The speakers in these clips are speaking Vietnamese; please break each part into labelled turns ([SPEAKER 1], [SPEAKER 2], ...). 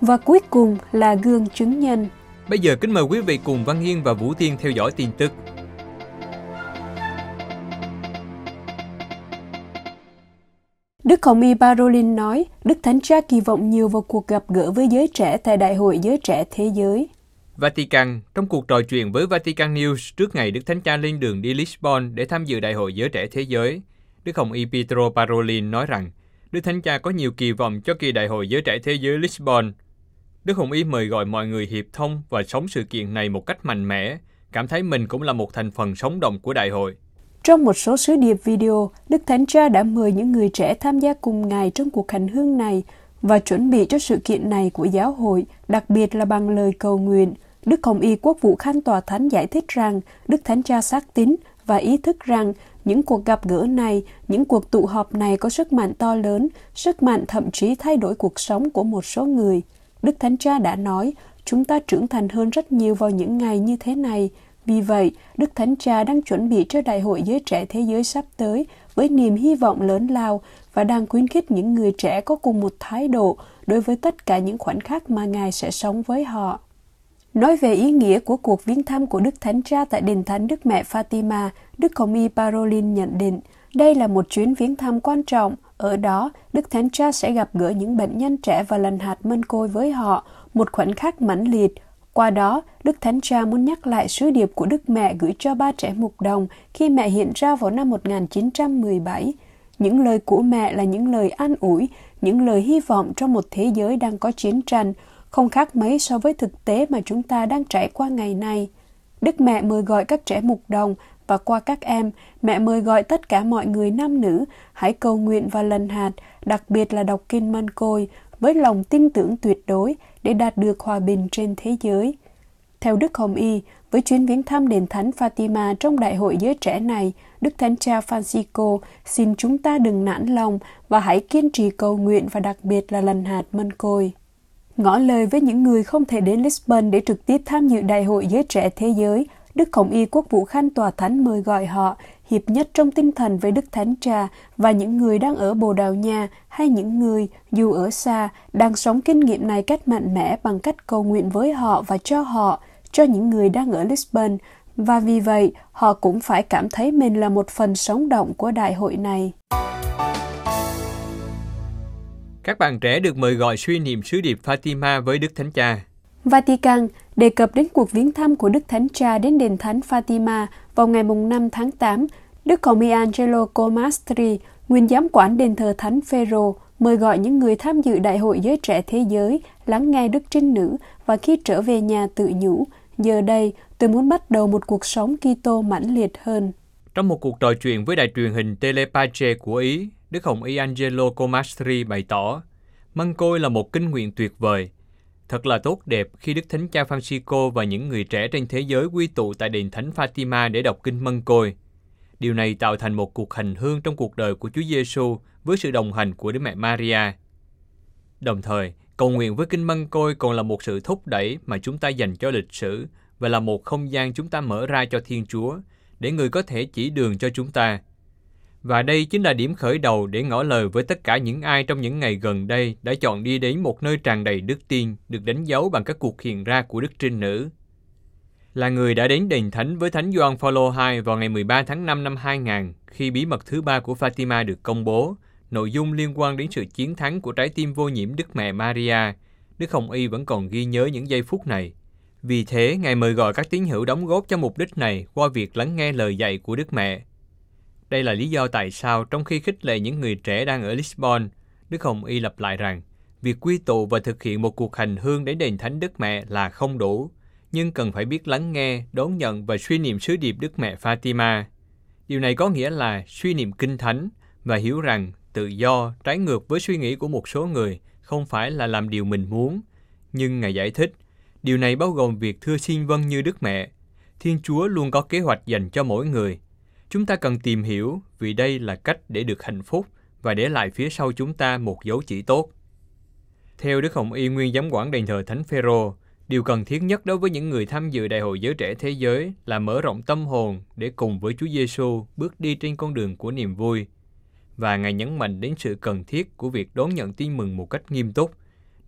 [SPEAKER 1] và cuối cùng là gương chứng nhân.
[SPEAKER 2] Bây giờ kính mời quý vị cùng Văn Hiên và Vũ Tiên theo dõi tin tức.
[SPEAKER 1] Đức Hồng Y Parolin nói, Đức Thánh Cha kỳ vọng nhiều vào cuộc gặp gỡ với giới trẻ tại Đại hội Giới Trẻ Thế Giới.
[SPEAKER 2] Vatican, trong cuộc trò chuyện với Vatican News trước ngày Đức Thánh Cha lên đường đi Lisbon để tham dự Đại hội Giới Trẻ Thế Giới, Đức Hồng Y Pietro Parolin nói rằng Đức Thánh Cha có nhiều kỳ vọng cho kỳ Đại hội Giới Trẻ Thế Giới Lisbon. Đức Hồng Y mời gọi mọi người hiệp thông và sống sự kiện này một cách mạnh mẽ, cảm thấy mình cũng là một thành phần sống động của đại hội.
[SPEAKER 1] Trong một số sứ điệp video, Đức Thánh Cha đã mời những người trẻ tham gia cùng Ngài trong cuộc hành hương này và chuẩn bị cho sự kiện này của giáo hội, đặc biệt là bằng lời cầu nguyện. Đức Hồng Y Quốc vụ Khanh Tòa Thánh giải thích rằng Đức Thánh Cha xác tín và ý thức rằng những cuộc gặp gỡ này, những cuộc tụ họp này có sức mạnh to lớn, sức mạnh thậm chí thay đổi cuộc sống của một số người. Đức Thánh Cha đã nói, chúng ta trưởng thành hơn rất nhiều vào những ngày như thế này. Vì vậy, Đức Thánh Cha đang chuẩn bị cho Đại hội Giới Trẻ Thế Giới sắp tới với niềm hy vọng lớn lao và đang khuyến khích những người trẻ có cùng một thái độ đối với tất cả những khoảnh khắc mà Ngài sẽ sống với họ. Nói về ý nghĩa của cuộc viếng thăm của Đức Thánh Cha tại đền thánh Đức Mẹ Fatima, Đức Hồng Y Parolin nhận định, đây là một chuyến viếng thăm quan trọng. Ở đó, Đức Thánh Cha sẽ gặp gỡ những bệnh nhân trẻ và lần hạt mân côi với họ, một khoảnh khắc mãnh liệt. Qua đó, Đức Thánh Cha muốn nhắc lại sứ điệp của Đức Mẹ gửi cho ba trẻ mục đồng khi mẹ hiện ra vào năm 1917. Những lời của mẹ là những lời an ủi, những lời hy vọng trong một thế giới đang có chiến tranh, không khác mấy so với thực tế mà chúng ta đang trải qua ngày nay. Đức mẹ mời gọi các trẻ mục đồng và qua các em, mẹ mời gọi tất cả mọi người nam nữ hãy cầu nguyện và lần hạt, đặc biệt là đọc kinh mân côi, với lòng tin tưởng tuyệt đối để đạt được hòa bình trên thế giới. Theo Đức Hồng Y, với chuyến viếng thăm đền thánh Fatima trong đại hội giới trẻ này, Đức Thánh Cha Francisco xin chúng ta đừng nản lòng và hãy kiên trì cầu nguyện và đặc biệt là lần hạt mân côi. Ngỏ lời với những người không thể đến Lisbon để trực tiếp tham dự Đại hội Giới Trẻ Thế Giới, Đức Hồng Y Quốc vụ Khanh Tòa Thánh mời gọi họ hiệp nhất trong tinh thần với Đức Thánh Cha và những người đang ở Bồ Đào Nha hay những người, dù ở xa, đang sống kinh nghiệm này cách mạnh mẽ bằng cách cầu nguyện với họ và cho họ, cho những người đang ở Lisbon, và vì vậy họ cũng phải cảm thấy mình là một phần sống động của đại hội này.
[SPEAKER 2] Các bạn trẻ được mời gọi suy niệm sứ điệp Fatima với Đức Thánh Cha.
[SPEAKER 1] Vatican đề cập đến cuộc viếng thăm của Đức Thánh Cha đến đền thánh Fatima vào ngày 5 tháng 8. Đức Hồng Angelo Comastri, nguyên giám quản đền thờ Thánh Phêrô, mời gọi những người tham dự Đại hội Giới Trẻ Thế Giới lắng nghe Đức Trinh Nữ và khi trở về nhà tự nhủ, giờ đây tôi muốn bắt đầu một cuộc sống Kitô mãnh liệt hơn.
[SPEAKER 2] Trong một cuộc trò chuyện với đài truyền hình Telepace của Ý, Đức Hồng Y Angelo Comastri bày tỏ, măng côi là một kinh nguyện tuyệt vời. Thật là tốt đẹp khi Đức Thánh Cha Francisco và những người trẻ trên thế giới quy tụ tại đền Thánh Fatima để đọc kinh Mân côi. Điều này tạo thành một cuộc hành hương trong cuộc đời của Chúa Giêsu với sự đồng hành của Đức Mẹ Maria. Đồng thời, cầu nguyện với kinh Mân côi còn là một sự thúc đẩy mà chúng ta dành cho lịch sử và là một không gian chúng ta mở ra cho Thiên Chúa để người có thể chỉ đường cho chúng ta. Và đây chính là điểm khởi đầu để ngỏ lời với tất cả những ai trong những ngày gần đây đã chọn đi đến một nơi tràn đầy đức tin, được đánh dấu bằng các cuộc hiện ra của Đức Trinh Nữ. Là người đã đến đền thánh với Thánh Gioan Phaolô II vào ngày 13 tháng 5 năm 2000 khi bí mật thứ ba của Fatima được công bố, nội dung liên quan đến sự chiến thắng của trái tim vô nhiễm Đức Mẹ Maria, Đức Hồng Y vẫn còn ghi nhớ những giây phút này. Vì thế, Ngài mời gọi các tín hữu đóng góp cho mục đích này qua việc lắng nghe lời dạy của Đức Mẹ. Đây là lý do tại sao trong khi khích lệ những người trẻ đang ở Lisbon, Đức Hồng Y lặp lại rằng việc quy tụ và thực hiện một cuộc hành hương đến đền thánh Đức Mẹ là không đủ, nhưng cần phải biết lắng nghe, đón nhận và suy niệm sứ điệp Đức Mẹ Fatima. Điều này có nghĩa là suy niệm kinh thánh và hiểu rằng tự do trái ngược với suy nghĩ của một số người không phải là làm điều mình muốn, nhưng Ngài giải thích, điều này bao gồm việc thưa xin vâng như Đức Mẹ. Thiên Chúa luôn có kế hoạch dành cho mỗi người. Chúng ta cần tìm hiểu vì đây là cách để được hạnh phúc và để lại phía sau chúng ta một dấu chỉ tốt. Theo Đức Hồng Y nguyên giám quản đền thờ Thánh Phêrô, điều cần thiết nhất đối với những người tham dự Đại hội Giới Trẻ Thế Giới là mở rộng tâm hồn để cùng với Chúa Giêsu bước đi trên con đường của niềm vui. Và Ngài nhấn mạnh đến sự cần thiết của việc đón nhận tin mừng một cách nghiêm túc.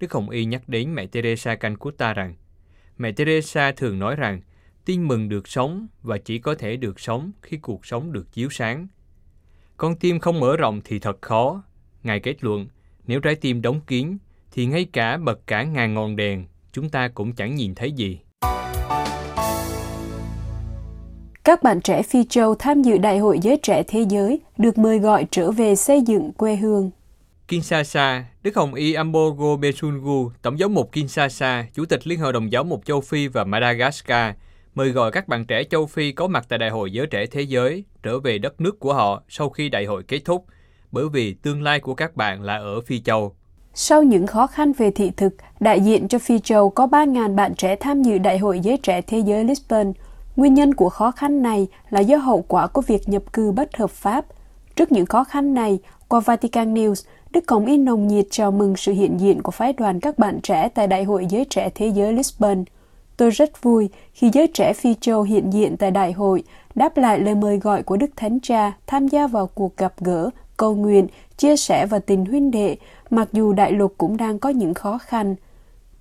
[SPEAKER 2] Đức Hồng Y nhắc đến mẹ Teresa cancuta rằng, mẹ Teresa thường nói rằng, tin mừng được sống và chỉ có thể được sống khi cuộc sống được chiếu sáng. Con tim không mở rộng thì thật khó. Ngài kết luận, nếu trái tim đóng kín, thì ngay cả bật cả ngàn ngọn đèn, chúng ta cũng chẳng nhìn thấy gì.
[SPEAKER 1] Các bạn trẻ Phi Châu tham dự Đại hội Giới Trẻ Thế Giới được mời gọi trở về xây dựng quê hương.
[SPEAKER 2] Kinshasa, Đức Hồng Y Ambogo Besungu, Tổng giáo mục Kinshasa, Chủ tịch Liên hội đồng giáo mục châu Phi và Madagascar, mời gọi các bạn trẻ châu Phi có mặt tại Đại hội Giới Trẻ Thế Giới trở về đất nước của họ sau khi đại hội kết thúc, bởi vì tương lai của các bạn là ở Phi Châu.
[SPEAKER 1] Sau những khó khăn về thị thực, đại diện cho Phi Châu có 3.000 bạn trẻ tham dự Đại hội Giới Trẻ Thế Giới Lisbon. Nguyên nhân của khó khăn này là do hậu quả của việc nhập cư bất hợp pháp. Trước những khó khăn này, qua Vatican News, Đức Cộng y nồng nhiệt chào mừng sự hiện diện của phái đoàn các bạn trẻ tại Đại hội Giới Trẻ Thế Giới Lisbon. Tôi rất vui khi giới trẻ Phi Châu hiện diện tại đại hội, đáp lại lời mời gọi của Đức Thánh Cha tham gia vào cuộc gặp gỡ, cầu nguyện, chia sẻ và tình huynh đệ, mặc dù đại lục cũng đang có những khó khăn.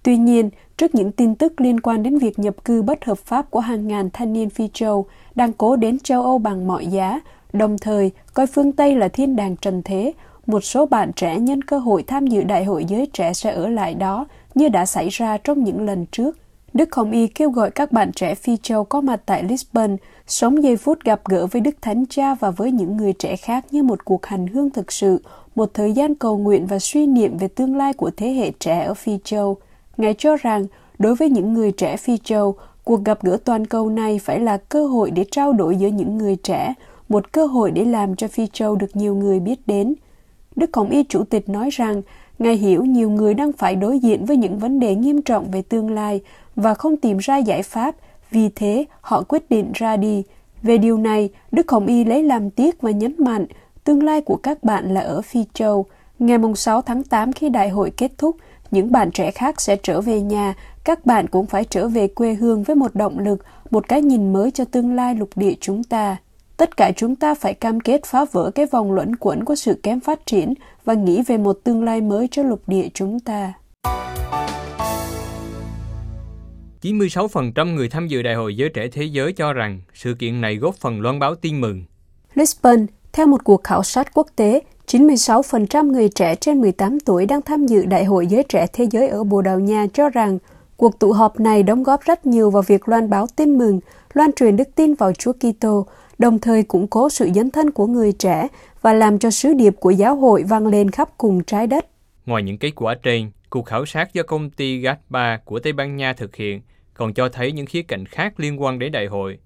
[SPEAKER 1] Tuy nhiên, trước những tin tức liên quan đến việc nhập cư bất hợp pháp của hàng ngàn thanh niên Phi Châu đang cố đến châu Âu bằng mọi giá, đồng thời coi phương Tây là thiên đàng trần thế, một số bạn trẻ nhân cơ hội tham dự đại hội giới trẻ sẽ ở lại đó như đã xảy ra trong những lần trước. Đức Hồng Y kêu gọi các bạn trẻ Phi Châu có mặt tại Lisbon sống giây phút gặp gỡ với Đức Thánh Cha và với những người trẻ khác như một cuộc hành hương thực sự, một thời gian cầu nguyện và suy niệm về tương lai của thế hệ trẻ ở Phi Châu. Ngài cho rằng, đối với những người trẻ Phi Châu, cuộc gặp gỡ toàn cầu này phải là cơ hội để trao đổi giữa những người trẻ, một cơ hội để làm cho Phi Châu được nhiều người biết đến. Đức Hồng Y Chủ tịch nói rằng, Ngài hiểu nhiều người đang phải đối diện với những vấn đề nghiêm trọng về tương lai và không tìm ra giải pháp, vì thế họ quyết định ra đi. Về điều này, Đức Hồng Y lấy làm tiếc và nhấn mạnh tương lai của các bạn là ở Phi Châu. Ngày 6 tháng 8 khi đại hội kết thúc, những bạn trẻ khác sẽ trở về nhà, các bạn cũng phải trở về quê hương với một động lực, một cái nhìn mới cho tương lai lục địa chúng ta. Tất cả chúng ta phải cam kết phá vỡ cái vòng luẩn quẩn của sự kém phát triển và nghĩ về một tương lai mới cho lục địa chúng ta.
[SPEAKER 2] 96% người tham dự Đại hội Giới Trẻ Thế Giới cho rằng sự kiện này góp phần loan báo tin mừng.
[SPEAKER 1] Lisbon, theo một cuộc khảo sát quốc tế, 96% người trẻ trên 18 tuổi đang tham dự Đại hội Giới Trẻ Thế Giới ở Bồ Đào Nha cho rằng cuộc tụ họp này đóng góp rất nhiều vào việc loan báo tin mừng, loan truyền đức tin vào Chúa Kitô, đồng thời củng cố sự dấn thân của người trẻ và làm cho sứ điệp của giáo hội vang lên khắp cùng trái đất.
[SPEAKER 2] Ngoài những kết quả trên, cuộc khảo sát do công ty GATBA của Tây Ban Nha thực hiện còn cho thấy những khía cạnh khác liên quan đến đại hội.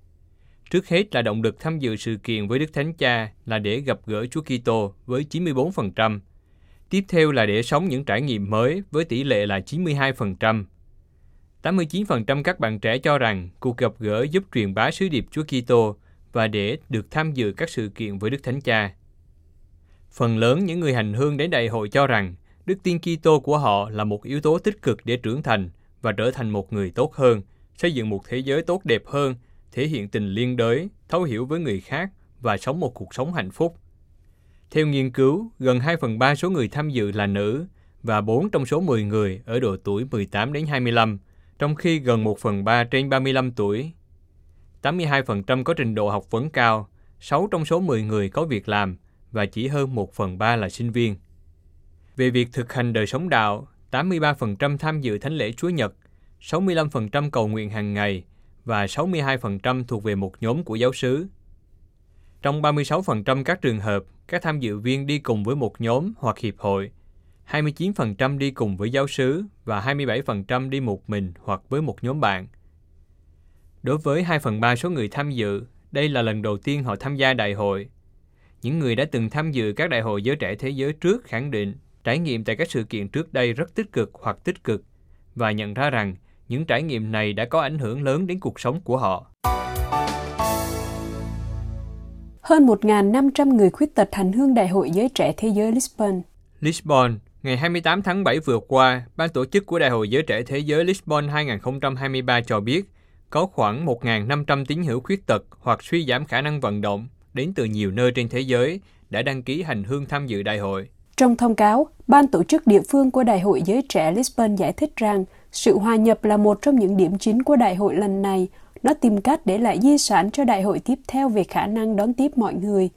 [SPEAKER 2] Trước hết là động lực tham dự sự kiện với Đức Thánh Cha là để gặp gỡ Chúa Kitô với 94%. Tiếp theo là để sống những trải nghiệm mới với tỷ lệ là 92%. 89% các bạn trẻ cho rằng cuộc gặp gỡ giúp truyền bá sứ điệp Chúa Kitô và để được tham dự các sự kiện với Đức Thánh Cha. Phần lớn những người hành hương đến đại hội cho rằng đức tin Kitô của họ là một yếu tố tích cực để trưởng thành và trở thành một người tốt hơn, xây dựng một thế giới tốt đẹp hơn, thể hiện tình liên đới, thấu hiểu với người khác và sống một cuộc sống hạnh phúc. Theo nghiên cứu, gần 2 phần 3 số người tham dự là nữ và 4 trong số 10 người ở độ tuổi 18 đến 25, trong khi gần 1 phần 3 trên 35 tuổi 82% có trình độ học vấn cao, 6 trong số 10 người có việc làm và chỉ hơn 1 phần 3 là sinh viên. Về việc thực hành đời sống đạo, 83% tham dự thánh lễ Chúa Nhật, 65% cầu nguyện hàng ngày và 62% thuộc về một nhóm của giáo sứ. Trong 36% các trường hợp, các tham dự viên đi cùng với một nhóm hoặc hiệp hội, 29% đi cùng với giáo sứ và 27% đi một mình hoặc với một nhóm bạn – Đối với 2 phần 3 số người tham dự, đây là lần đầu tiên họ tham gia đại hội. Những người đã từng tham dự các đại hội giới trẻ thế giới trước khẳng định trải nghiệm tại các sự kiện trước đây rất tích cực hoặc tích cực và nhận ra rằng những trải nghiệm này đã có ảnh hưởng lớn đến cuộc sống của họ.
[SPEAKER 1] Hơn 1.500 người khuyết tật hành hương Đại hội Giới Trẻ Thế giới Lisbon.
[SPEAKER 2] Lisbon, ngày 28 tháng 7 vừa qua, ban tổ chức của Đại hội Giới Trẻ Thế giới Lisbon 2023 cho biết có khoảng 1.500 tín hữu khuyết tật hoặc suy giảm khả năng vận động đến từ nhiều nơi trên thế giới đã đăng ký hành hương tham dự đại hội.
[SPEAKER 1] Trong thông cáo, ban tổ chức địa phương của Đại hội Giới Trẻ Lisbon giải thích rằng sự hòa nhập là một trong những điểm chính của đại hội lần này. Nó tìm cách để lại di sản cho đại hội tiếp theo về khả năng đón tiếp mọi người.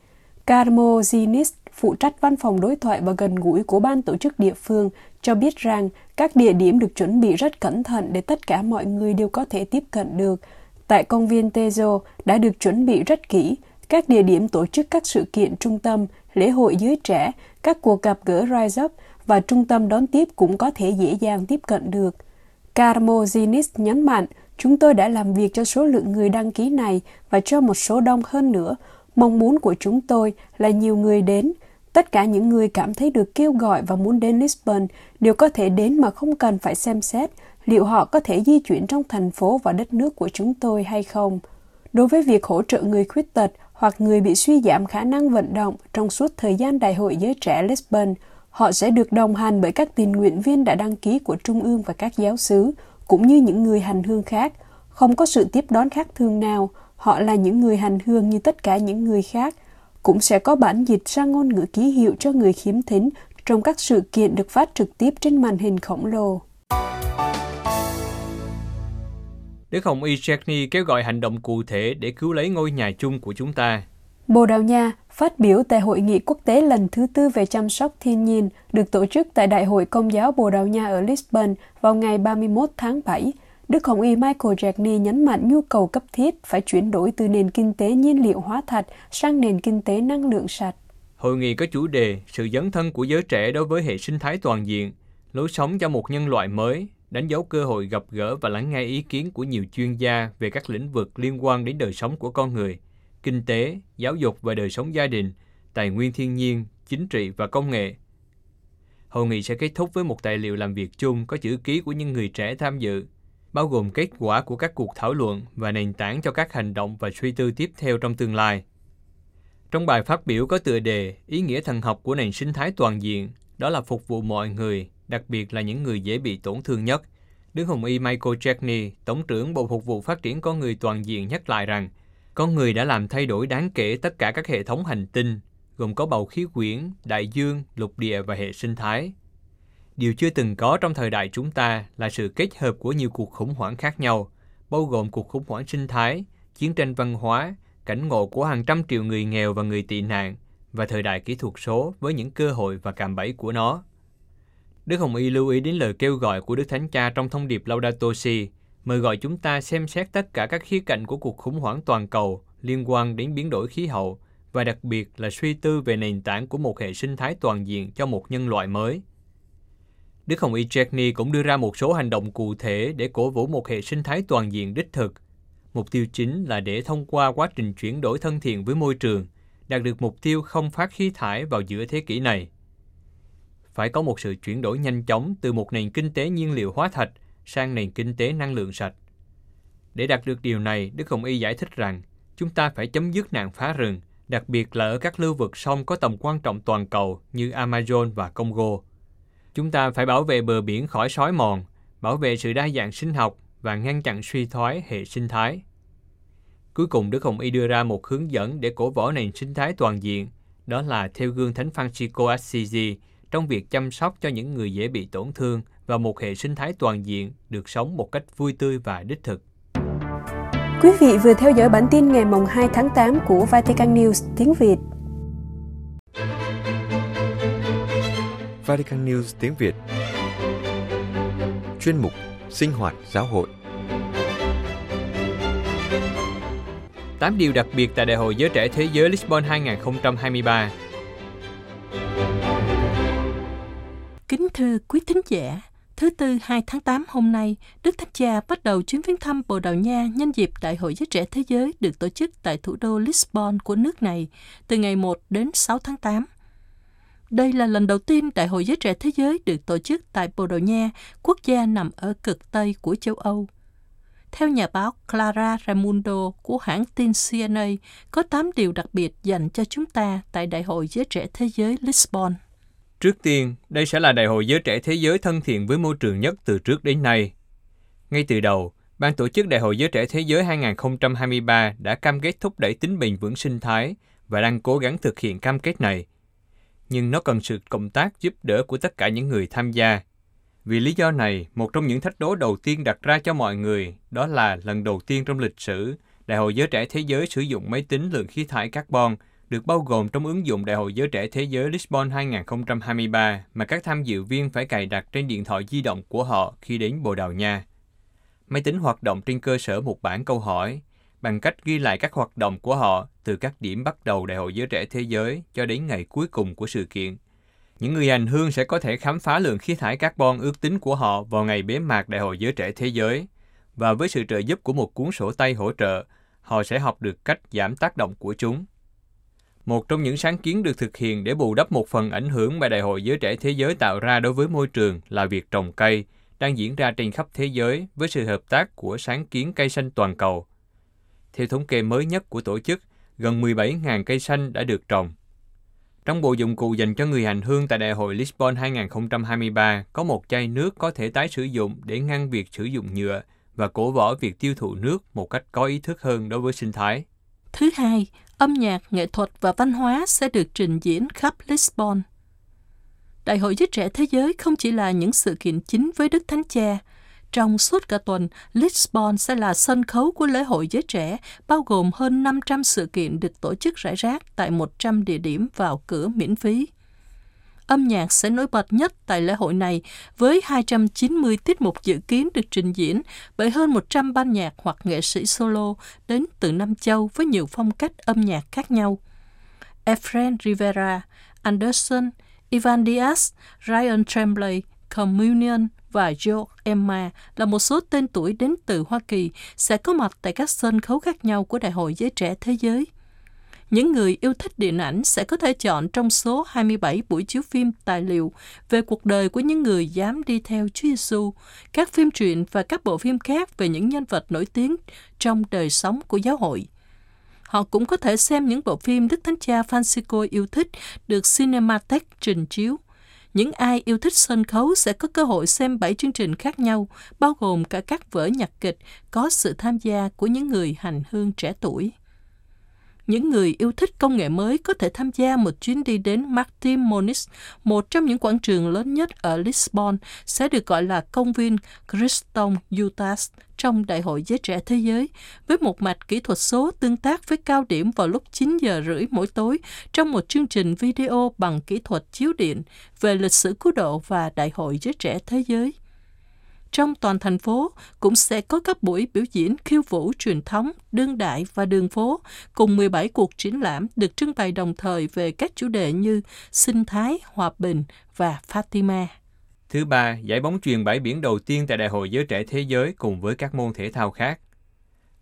[SPEAKER 1] Carmo Zinis, phụ trách văn phòng đối thoại và gần gũi của ban tổ chức địa phương, cho biết rằng các địa điểm được chuẩn bị rất cẩn thận để tất cả mọi người đều có thể tiếp cận được. Tại công viên Tejo đã được chuẩn bị rất kỹ, các địa điểm tổ chức các sự kiện trung tâm, lễ hội giới trẻ, các cuộc gặp gỡ Rise Up và trung tâm đón tiếp cũng có thể dễ dàng tiếp cận được. Carmo Zinis nhấn mạnh, chúng tôi đã làm việc cho số lượng người đăng ký này và cho một số đông hơn nữa. Mong muốn của chúng tôi là nhiều người đến. Tất cả những người cảm thấy được kêu gọi và muốn đến Lisbon đều có thể đến mà không cần phải xem xét liệu họ có thể di chuyển trong thành phố và đất nước của chúng tôi hay không. Đối với việc hỗ trợ người khuyết tật hoặc người bị suy giảm khả năng vận động trong suốt thời gian Đại hội Giới Trẻ Lisbon, họ sẽ được đồng hành bởi các tình nguyện viên đã đăng ký của Trung ương và các giáo sứ, cũng như những người hành hương khác. Không có sự tiếp đón khác thường nào, họ là những người hành hương như tất cả những người khác. Cũng sẽ có bản dịch sang ngôn ngữ ký hiệu cho người khiếm thính trong các sự kiện được phát trực tiếp trên màn hình khổng lồ.
[SPEAKER 2] Đức Hồng Y Chechny kêu gọi hành động cụ thể để cứu lấy ngôi nhà chung của chúng ta.
[SPEAKER 1] Bồ Đào Nha phát biểu tại Hội nghị quốc tế lần thứ tư về chăm sóc thiên nhiên được tổ chức tại Đại hội Công giáo Bồ Đào Nha ở Lisbon vào ngày 31 tháng 7. Đức Hồng Y Michael Jackney nhấn mạnh nhu cầu cấp thiết phải chuyển đổi từ nền kinh tế nhiên liệu hóa thạch sang nền kinh tế năng lượng sạch.
[SPEAKER 2] Hội nghị có chủ đề Sự dấn thân của giới trẻ đối với hệ sinh thái toàn diện, lối sống cho một nhân loại mới, đánh dấu cơ hội gặp gỡ và lắng nghe ý kiến của nhiều chuyên gia về các lĩnh vực liên quan đến đời sống của con người, kinh tế, giáo dục và đời sống gia đình, tài nguyên thiên nhiên, chính trị và công nghệ. Hội nghị sẽ kết thúc với một tài liệu làm việc chung có chữ ký của những người trẻ tham dự, bao gồm kết quả của các cuộc thảo luận và nền tảng cho các hành động và suy tư tiếp theo trong tương lai. Trong bài phát biểu có tựa đề Ý nghĩa thần học của nền sinh thái toàn diện, đó là phục vụ mọi người, đặc biệt là những người dễ bị tổn thương nhất. Đức Hồng Y Michael Jackney, Tổng trưởng Bộ Phục vụ Phát triển Con Người Toàn diện nhắc lại rằng, con người đã làm thay đổi đáng kể tất cả các hệ thống hành tinh, gồm có bầu khí quyển, đại dương, lục địa và hệ sinh thái. Điều chưa từng có trong thời đại chúng ta là sự kết hợp của nhiều cuộc khủng hoảng khác nhau, bao gồm cuộc khủng hoảng sinh thái, chiến tranh văn hóa, cảnh ngộ của hàng trăm triệu người nghèo và người tị nạn, và thời đại kỹ thuật số với những cơ hội và cạm bẫy của nó. Đức Hồng Y lưu ý đến lời kêu gọi của Đức Thánh Cha trong thông điệp Laudato Si, mời gọi chúng ta xem xét tất cả các khía cạnh của cuộc khủng hoảng toàn cầu liên quan đến biến đổi khí hậu và đặc biệt là suy tư về nền tảng của một hệ sinh thái toàn diện cho một nhân loại mới. Đức Hồng Y Jackney cũng đưa ra một số hành động cụ thể để cổ vũ một hệ sinh thái toàn diện đích thực. Mục tiêu chính là để thông qua quá trình chuyển đổi thân thiện với môi trường, đạt được mục tiêu không phát khí thải vào giữa thế kỷ này. Phải có một sự chuyển đổi nhanh chóng từ một nền kinh tế nhiên liệu hóa thạch sang nền kinh tế năng lượng sạch. Để đạt được điều này, Đức Hồng Y giải thích rằng chúng ta phải chấm dứt nạn phá rừng, đặc biệt là ở các lưu vực sông có tầm quan trọng toàn cầu như Amazon và Congo. Chúng ta phải bảo vệ bờ biển khỏi sói mòn, bảo vệ sự đa dạng sinh học và ngăn chặn suy thoái hệ sinh thái. Cuối cùng, Đức Hồng Y đưa ra một hướng dẫn để cổ võ nền sinh thái toàn diện, đó là theo gương Thánh Francisco Assisi trong việc chăm sóc cho những người dễ bị tổn thương và một hệ sinh thái toàn diện được sống một cách vui tươi và đích thực.
[SPEAKER 1] Quý vị vừa theo dõi bản tin ngày mùng 2 tháng 8 của Vatican News tiếng Việt.
[SPEAKER 3] Vatican News tiếng Việt Chuyên mục Sinh hoạt giáo hội
[SPEAKER 2] 8 điều đặc biệt tại Đại hội Giới Trẻ Thế giới Lisbon 2023
[SPEAKER 4] Kính thưa quý thính giả, thứ Tư 2 tháng 8 hôm nay, Đức Thánh Cha bắt đầu chuyến viếng thăm Bồ Đào Nha nhân dịp Đại hội Giới Trẻ Thế Giới được tổ chức tại thủ đô Lisbon của nước này từ ngày 1 đến 6 tháng 8. đây là lần đầu tiên Đại hội Giới Trẻ Thế Giới được tổ chức tại Bồ Đào Nha, quốc gia nằm ở cực Tây của châu Âu. Theo nhà báo Clara Raimundo của hãng tin CNA, có 8 điều đặc biệt dành cho chúng ta tại Đại hội Giới Trẻ Thế Giới Lisbon.
[SPEAKER 2] Trước tiên, đây sẽ là Đại hội Giới Trẻ Thế Giới thân thiện với môi trường nhất từ trước đến nay. Ngay từ đầu, Ban tổ chức Đại hội Giới Trẻ Thế Giới 2023 đã cam kết thúc đẩy tính bền vững sinh thái và đang cố gắng thực hiện cam kết này. Nhưng nó cần sự cộng tác giúp đỡ của tất cả những người tham gia. Vì lý do này, một trong những thách đố đầu tiên đặt ra cho mọi người đó là lần đầu tiên trong lịch sử, Đại hội Giới Trẻ Thế Giới sử dụng máy tính lượng khí thải carbon được bao gồm trong ứng dụng Đại hội Giới Trẻ Thế Giới Lisbon 2023 mà các tham dự viên phải cài đặt trên điện thoại di động của họ khi đến Bồ Đào Nha. Máy tính hoạt động trên cơ sở một bản câu hỏi, bằng cách ghi lại các hoạt động của họ từ các điểm bắt đầu Đại hội Giới Trẻ Thế Giới cho đến ngày cuối cùng của sự kiện. Những người hành hương sẽ có thể khám phá lượng khí thải carbon ước tính của họ vào ngày bế mạc Đại hội Giới Trẻ Thế Giới. Và với sự trợ giúp của một cuốn sổ tay hỗ trợ, họ sẽ học được cách giảm tác động của chúng. Một trong những sáng kiến được thực hiện để bù đắp một phần ảnh hưởng mà Đại hội Giới Trẻ Thế Giới tạo ra đối với môi trường là việc trồng cây, đang diễn ra trên khắp thế giới với sự hợp tác của sáng kiến cây xanh toàn cầu. Theo thống kê mới nhất của tổ chức, gần 17.000 cây xanh đã được trồng. Trong bộ dụng cụ dành cho người hành hương tại Đại hội Lisbon 2023 có một chai nước có thể tái sử dụng để ngăn việc sử dụng nhựa và cổ võ việc tiêu thụ nước một cách có ý thức hơn đối với sinh thái.
[SPEAKER 4] Thứ hai, âm nhạc, nghệ thuật và văn hóa sẽ được trình diễn khắp Lisbon. Đại hội Giới Trẻ Thế Giới không chỉ là những sự kiện chính với Đức Thánh Cha. Trong suốt cả tuần, Lisbon sẽ là sân khấu của lễ hội giới trẻ, bao gồm hơn 500 sự kiện được tổ chức rải rác tại 100 địa điểm vào cửa miễn phí. Âm nhạc sẽ nổi bật nhất tại lễ hội này với 290 tiết mục dự kiến được trình diễn bởi hơn 100 ban nhạc hoặc nghệ sĩ solo đến từ Nam Châu với nhiều phong cách âm nhạc khác nhau. Efren Rivera, Anderson, Ivan Diaz, Ryan Tremblay, Communion và Joe Emma là một số tên tuổi đến từ Hoa Kỳ sẽ có mặt tại các sân khấu khác nhau của Đại hội Giới Trẻ Thế Giới. Những người yêu thích điện ảnh sẽ có thể chọn trong số 27 buổi chiếu phim tài liệu về cuộc đời của những người dám đi theo Chúa Giêsu, các phim truyện và các bộ phim khác về những nhân vật nổi tiếng trong đời sống của giáo hội. Họ cũng có thể xem những bộ phim Đức Thánh Cha Francisco yêu thích được Cinematech trình chiếu. Những ai yêu thích sân khấu sẽ có cơ hội xem 7 chương trình khác nhau, bao gồm cả các vở nhạc kịch có sự tham gia của những người hành hương trẻ tuổi. Những người yêu thích công nghệ mới có thể tham gia một chuyến đi đến Martin Moniz, một trong những quảng trường lớn nhất ở Lisbon, sẽ được gọi là công viên Criston Utas trong Đại hội Giới Trẻ Thế Giới, với một mạch kỹ thuật số tương tác với cao điểm vào lúc 9 giờ rưỡi mỗi tối trong một chương trình video bằng kỹ thuật chiếu điện về lịch sử cứu độ và Đại hội Giới Trẻ Thế Giới trong toàn thành phố cũng sẽ có các buổi biểu diễn khiêu vũ truyền thống, đương đại và đường phố, cùng 17 cuộc triển lãm được trưng bày đồng thời về các chủ đề như sinh thái, hòa bình và Fatima.
[SPEAKER 2] Thứ ba, giải bóng truyền bãi biển đầu tiên tại Đại hội Giới Trẻ Thế Giới cùng với các môn thể thao khác.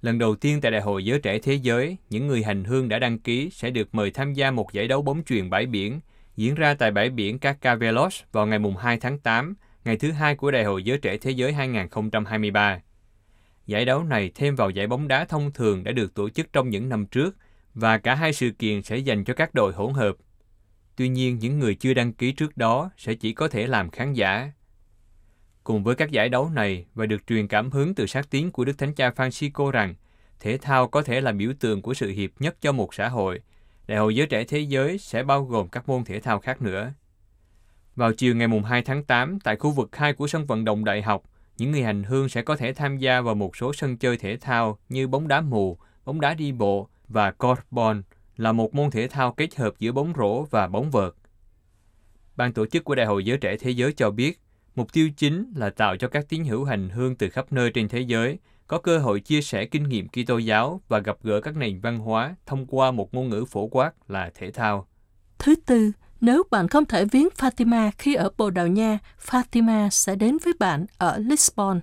[SPEAKER 2] Lần đầu tiên tại Đại hội Giới Trẻ Thế Giới, những người hành hương đã đăng ký sẽ được mời tham gia một giải đấu bóng truyền bãi biển diễn ra tại bãi biển Cacavelos vào ngày 2 tháng 8 ngày thứ hai của Đại hội Giới Trẻ Thế Giới 2023. Giải đấu này thêm vào giải bóng đá thông thường đã được tổ chức trong những năm trước và cả hai sự kiện sẽ dành cho các đội hỗn hợp. Tuy nhiên, những người chưa đăng ký trước đó sẽ chỉ có thể làm khán giả. Cùng với các giải đấu này và được truyền cảm hứng từ sát tiếng của Đức Thánh Cha Francisco rằng thể thao có thể là biểu tượng của sự hiệp nhất cho một xã hội, Đại hội Giới Trẻ Thế Giới sẽ bao gồm các môn thể thao khác nữa. Vào chiều ngày 2 tháng 8, tại khu vực 2 của sân vận động đại học, những người hành hương sẽ có thể tham gia vào một số sân chơi thể thao như bóng đá mù, bóng đá đi bộ và corfball là một môn thể thao kết hợp giữa bóng rổ và bóng vợt. Ban tổ chức của Đại hội Giới Trẻ Thế Giới cho biết, mục tiêu chính là tạo cho các tín hữu hành hương từ khắp nơi trên thế giới có cơ hội chia sẻ kinh nghiệm Kitô giáo và gặp gỡ các nền văn hóa thông qua một ngôn ngữ phổ quát là thể thao.
[SPEAKER 4] Thứ tư, nếu bạn không thể viếng Fatima khi ở Bồ Đào Nha, Fatima sẽ đến với bạn ở Lisbon.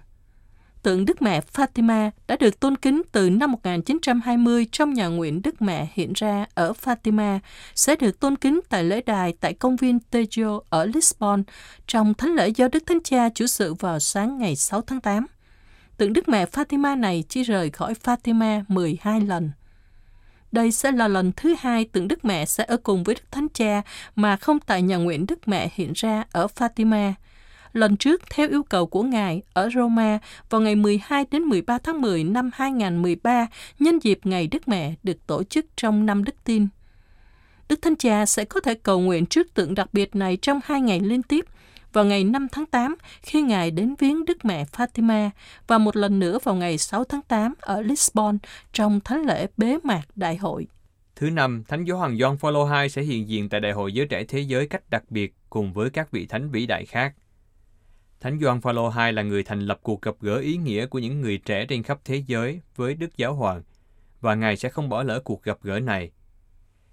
[SPEAKER 4] tượng Đức Mẹ Fatima đã được tôn kính từ năm 1920 trong nhà nguyện Đức Mẹ hiện ra ở Fatima, sẽ được tôn kính tại lễ đài tại công viên Tejo ở Lisbon trong thánh lễ do Đức Thánh Cha chủ sự vào sáng ngày 6 tháng 8. Tượng Đức Mẹ Fatima này chỉ rời khỏi Fatima 12 lần. Đây sẽ là lần thứ hai tượng Đức Mẹ sẽ ở cùng với Đức Thánh Cha mà không tại nhà nguyện Đức Mẹ hiện ra ở Fatima – lần trước, theo yêu cầu của Ngài, ở Roma, vào ngày 12 đến 13 tháng 10 năm 2013 nhân dịp Ngày Đức Mẹ được tổ chức trong năm Đức Tin. Đức Thánh Cha sẽ có thể cầu nguyện trước tượng đặc biệt này trong hai ngày liên tiếp vào ngày 5 tháng 8 khi Ngài đến viếng Đức Mẹ Fatima và một lần nữa vào ngày 6 tháng 8 ở Lisbon trong thánh lễ bế mạc đại hội.
[SPEAKER 2] Thứ năm, Thánh giáo hoàng John Paul II sẽ hiện diện tại Đại hội Giới Trẻ Thế Giới cách đặc biệt cùng với các vị thánh vĩ đại khác. Thánh Gioan Phaolô II là người thành lập cuộc gặp gỡ ý nghĩa của những người trẻ trên khắp thế giới với Đức Giáo Hoàng, và Ngài sẽ không bỏ lỡ cuộc gặp gỡ này.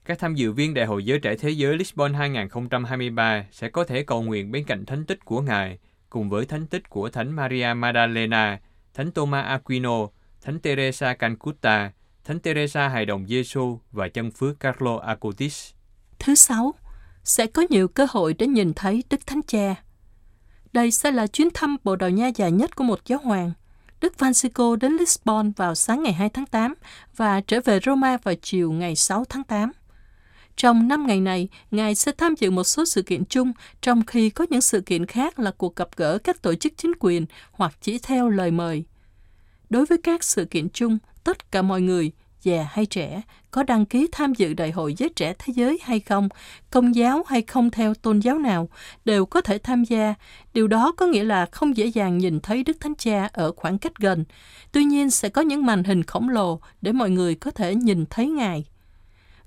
[SPEAKER 2] Các tham dự viên Đại hội Giới Trẻ Thế giới Lisbon 2023 sẽ có thể cầu nguyện bên cạnh thánh tích của Ngài, cùng với thánh tích của Thánh Maria Magdalena, Thánh Thomas Aquino, Thánh Teresa Calcutta, Thánh Teresa Hài đồng Giêsu và chân phước Carlo Acutis.
[SPEAKER 4] Thứ sáu, sẽ có nhiều cơ hội để nhìn thấy Đức Thánh Cha. Đây sẽ là chuyến thăm Bồ Đào Nha dài nhất của một giáo hoàng. Đức Francisco đến Lisbon vào sáng ngày 2 tháng 8 và trở về Roma vào chiều ngày 6 tháng 8. Trong năm ngày này, Ngài sẽ tham dự một số sự kiện chung, trong khi có những sự kiện khác là cuộc gặp gỡ các tổ chức chính quyền hoặc chỉ theo lời mời. Đối với các sự kiện chung, tất cả mọi người, già hay trẻ, có đăng ký tham dự Đại hội Giới Trẻ Thế Giới hay không, công giáo hay không theo tôn giáo nào, đều có thể tham gia. Điều đó có nghĩa là không dễ dàng nhìn thấy Đức Thánh Cha ở khoảng cách gần. Tuy nhiên sẽ có những màn hình khổng lồ để mọi người có thể nhìn thấy Ngài.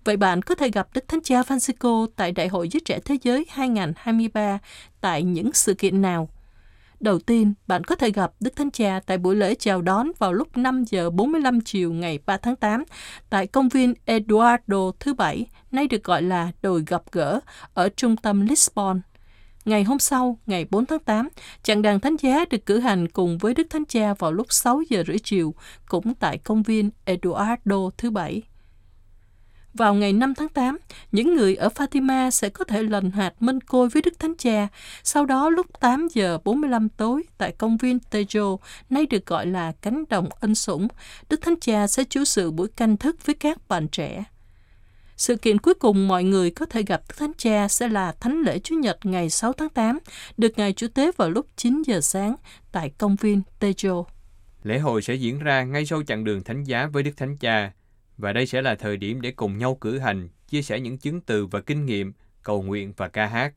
[SPEAKER 4] Vậy bạn có thể gặp Đức Thánh Cha Francisco tại Đại hội Giới Trẻ Thế Giới 2023 tại những sự kiện nào? Đầu tiên, bạn có thể gặp Đức Thánh Cha tại buổi lễ chào đón vào lúc 5 giờ 45 chiều ngày 3 tháng 8 tại công viên Eduardo thứ Bảy, nay được gọi là đồi gặp gỡ, ở trung tâm Lisbon. Ngày hôm sau, ngày 4 tháng 8, chặng đàn thánh giá được cử hành cùng với Đức Thánh Cha vào lúc 6 giờ rưỡi chiều, cũng tại công viên Eduardo thứ Bảy. Vào ngày 5 tháng 8, những người ở Fatima sẽ có thể lần hạt minh côi với Đức Thánh Cha. Sau đó lúc 8 giờ 45 tối tại công viên Tejo, nay được gọi là cánh đồng ân sủng, Đức Thánh Cha sẽ chủ sự buổi canh thức với các bạn trẻ. Sự kiện cuối cùng mọi người có thể gặp Đức Thánh Cha sẽ là Thánh lễ Chúa Nhật ngày 6 tháng 8, được ngài Chủ tế vào lúc 9 giờ sáng tại công viên Tejo.
[SPEAKER 2] Lễ hội sẽ diễn ra ngay sau chặng đường thánh giá với Đức Thánh Cha, và đây sẽ là thời điểm để cùng nhau cử hành, chia sẻ những chứng từ và kinh nghiệm, cầu nguyện và ca hát.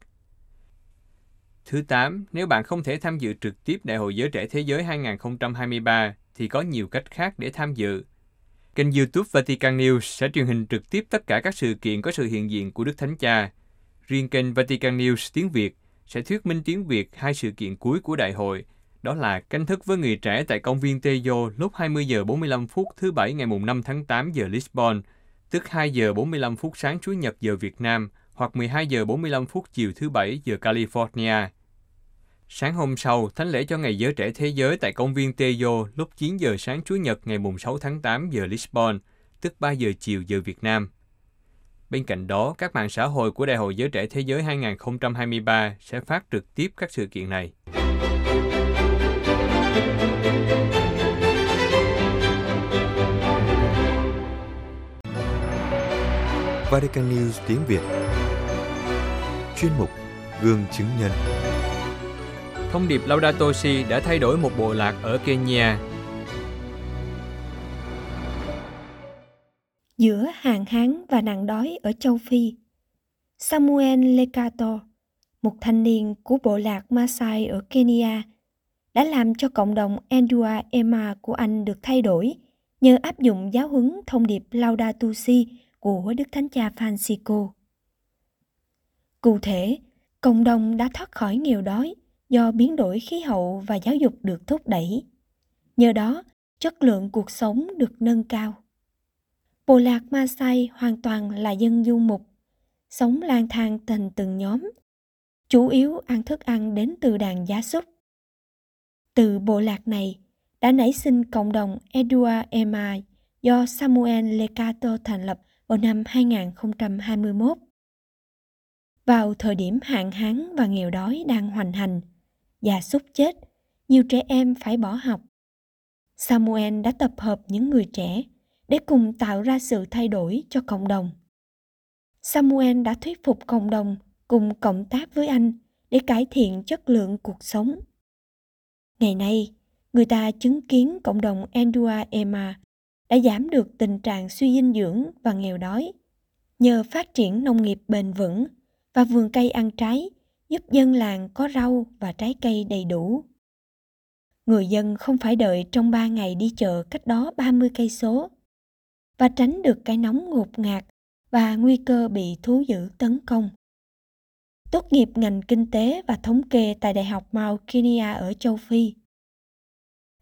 [SPEAKER 2] Thứ 8, nếu bạn không thể tham dự trực tiếp Đại hội Giới Trẻ Thế Giới 2023 thì có nhiều cách khác để tham dự. Kênh YouTube Vatican News sẽ truyền hình trực tiếp tất cả các sự kiện có sự hiện diện của Đức Thánh Cha. Riêng kênh Vatican News tiếng Việt sẽ thuyết minh tiếng Việt hai sự kiện cuối của đại hội đó là canh thức với người trẻ tại công viên Tejo lúc 20 giờ 45 phút thứ Bảy ngày mùng 5 tháng 8 giờ Lisbon, tức 2 giờ 45 phút sáng Chủ nhật giờ Việt Nam hoặc 12 giờ 45 phút chiều thứ Bảy giờ California. Sáng hôm sau, thánh lễ cho Ngày Giới Trẻ Thế Giới tại công viên Tejo lúc 9 giờ sáng Chủ nhật ngày mùng 6 tháng 8 giờ Lisbon, tức 3 giờ chiều giờ Việt Nam. Bên cạnh đó, các mạng xã hội của Đại hội Giới Trẻ Thế Giới 2023 sẽ phát trực tiếp các sự kiện này.
[SPEAKER 3] Vatican News tiếng Việt Chuyên mục Gương chứng nhân
[SPEAKER 2] Thông điệp Laudato Si đã thay đổi một bộ lạc ở Kenya.
[SPEAKER 5] Giữa hạn hán và nạn đói ở châu Phi, Samuel Lekato, một thanh niên của bộ lạc Maasai ở Kenya, đã làm cho cộng đồng Endua Ema của anh được thay đổi nhờ áp dụng giáo huấn thông điệp Laudato Si của Đức Thánh Cha Francisco. Cụ thể, cộng đồng đã thoát khỏi nghèo đói do biến đổi khí hậu và giáo dục được thúc đẩy. Nhờ đó, chất lượng cuộc sống được nâng cao. Bộ lạc Masai hoàn toàn là dân du mục, sống lang thang thành từng nhóm, chủ yếu ăn thức ăn đến từ đàn gia súc. Từ bộ lạc này, đã nảy sinh cộng đồng Edua Emai do Samuel Lecato thành lập vào năm 2021. Vào thời điểm hạn hán và nghèo đói đang hoành hành, già súc chết, nhiều trẻ em phải bỏ học. Samuel đã tập hợp những người trẻ để cùng tạo ra sự thay đổi cho cộng đồng. Samuel đã thuyết phục cộng đồng cùng cộng tác với anh để cải thiện chất lượng cuộc sống. Ngày nay, người ta chứng kiến cộng đồng Endua Emma đã giảm được tình trạng suy dinh dưỡng và nghèo đói nhờ phát triển nông nghiệp bền vững và vườn cây ăn trái giúp dân làng có rau và trái cây đầy đủ. Người dân không phải đợi trong 3 ngày đi chợ cách đó 30 cây số và tránh được cái nóng ngột ngạt và nguy cơ bị thú dữ tấn công. Tốt nghiệp ngành kinh tế và thống kê tại Đại học Mount Kenya ở châu Phi.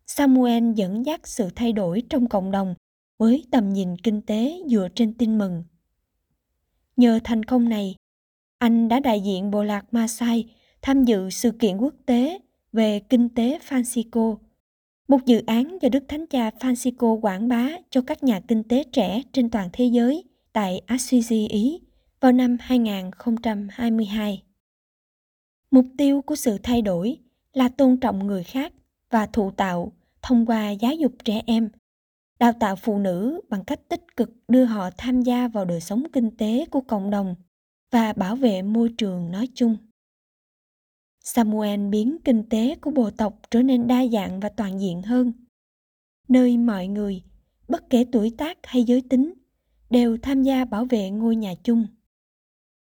[SPEAKER 5] Samuel dẫn dắt sự thay đổi trong cộng đồng với tầm nhìn kinh tế dựa trên tin mừng. Nhờ thành công này, anh đã đại diện bộ lạc Maasai tham dự sự kiện quốc tế về kinh tế Francisco, một dự án do Đức Thánh Cha Francisco quảng bá cho các nhà kinh tế trẻ trên toàn thế giới tại Assisi, Ý vào năm 2022. Mục tiêu của sự thay đổi là tôn trọng người khác và thụ tạo thông qua giáo dục trẻ em, đào tạo phụ nữ bằng cách tích cực đưa họ tham gia vào đời sống kinh tế của cộng đồng và bảo vệ môi trường nói chung. Samuel biến kinh tế của bộ tộc trở nên đa dạng và toàn diện hơn, nơi mọi người, bất kể tuổi tác hay giới tính, đều tham gia bảo vệ ngôi nhà chung.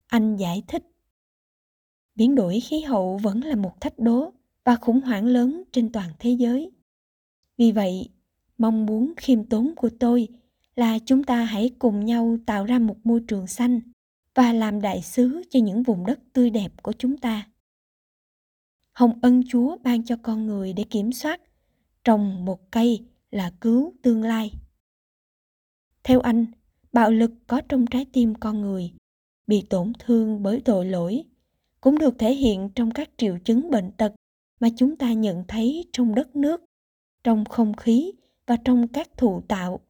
[SPEAKER 5] Anh giải thích, biến đổi khí hậu vẫn là một thách đố và khủng hoảng lớn trên toàn thế giới. Vì vậy, mong muốn khiêm tốn của tôi là chúng ta hãy cùng nhau tạo ra một môi trường xanh và làm đại sứ cho những vùng đất tươi đẹp của chúng ta. Hồng ân Chúa ban cho con người để kiểm soát, trồng một cây là cứu tương lai. Theo anh, bạo lực có trong trái tim con người, bị tổn thương bởi tội lỗi, cũng được thể hiện trong các triệu chứng bệnh tật mà chúng ta nhận thấy trong đất nước, trong không khí và trong các thụ tạo.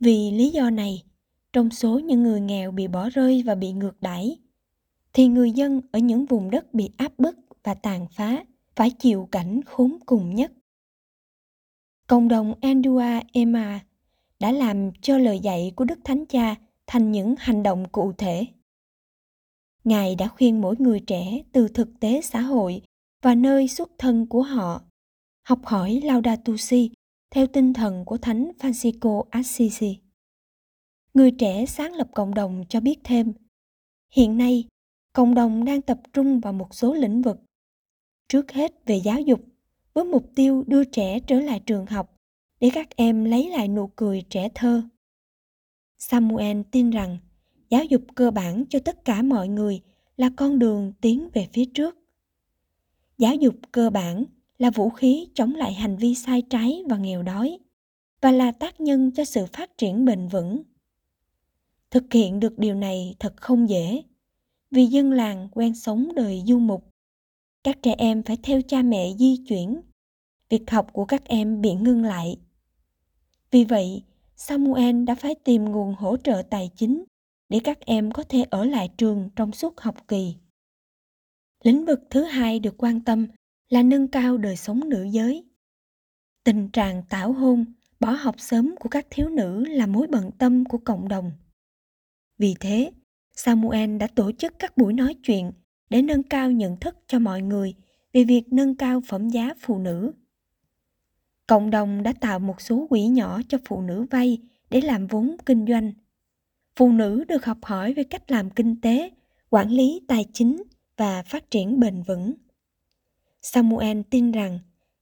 [SPEAKER 5] Vì lý do này, trong số những người nghèo bị bỏ rơi và bị ngược đãi, thì người dân ở những vùng đất bị áp bức và tàn phá phải chịu cảnh khốn cùng nhất. Cộng đồng Andua Emma đã làm cho lời dạy của Đức Thánh Cha thành những hành động cụ thể. Ngài đã khuyên mỗi người trẻ từ thực tế xã hội và nơi xuất thân của họ học hỏi Laudato Si theo tinh thần của Thánh Francisco Assisi. Người trẻ sáng lập cộng đồng cho biết thêm, hiện nay cộng đồng đang tập trung vào một số lĩnh vực. Trước hết về giáo dục, với mục tiêu đưa trẻ trở lại trường học để các em lấy lại nụ cười trẻ thơ. Samuel tin rằng giáo dục cơ bản cho tất cả mọi người là con đường tiến về phía trước. Giáo dục cơ bản là vũ khí chống lại hành vi sai trái và nghèo đói và là tác nhân cho sự phát triển bền vững. Thực hiện được điều này thật không dễ, vì dân làng quen sống đời du mục. Các trẻ em phải theo cha mẹ di chuyển, việc học của các em bị ngưng lại. Vì vậy, Samuel đã phải tìm nguồn hỗ trợ tài chính để các em có thể ở lại trường trong suốt học kỳ. Lĩnh vực thứ hai được quan tâm là nâng cao đời sống nữ giới. Tình trạng tảo hôn, bỏ học sớm của các thiếu nữ là mối bận tâm của cộng đồng. Vì thế, Samuel đã tổ chức các buổi nói chuyện để nâng cao nhận thức cho mọi người về việc nâng cao phẩm giá phụ nữ. Cộng đồng đã tạo một số quỹ nhỏ cho phụ nữ vay để làm vốn kinh doanh. Phụ nữ được học hỏi về cách làm kinh tế, quản lý tài chính và phát triển bền vững. Samuel tin rằng,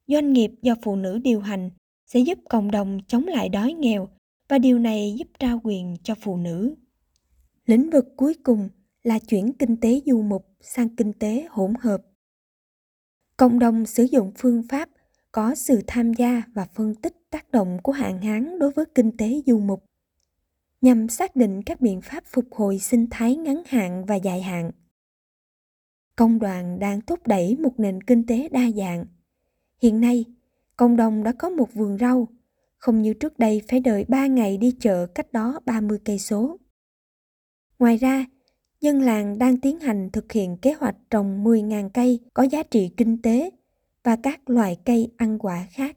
[SPEAKER 5] doanh nghiệp do phụ nữ điều hành sẽ giúp cộng đồng chống lại đói nghèo và điều này giúp trao quyền cho phụ nữ. Lĩnh vực cuối cùng là chuyển kinh tế du mục sang kinh tế hỗn hợp. Cộng đồng sử dụng phương pháp có sự tham gia và phân tích tác động của hạn hán đối với kinh tế du mục nhằm xác định các biện pháp phục hồi sinh thái ngắn hạn và dài hạn công đoàn đang thúc đẩy một nền kinh tế đa dạng hiện nay cộng đồng đã có một vườn rau, không như trước đây phải đợi 3 ngày đi chợ cách đó 30 cây số. Ngoài ra, dân làng đang tiến hành thực hiện kế hoạch trồng 10.000 cây có giá trị kinh tế và các loại cây ăn quả khác.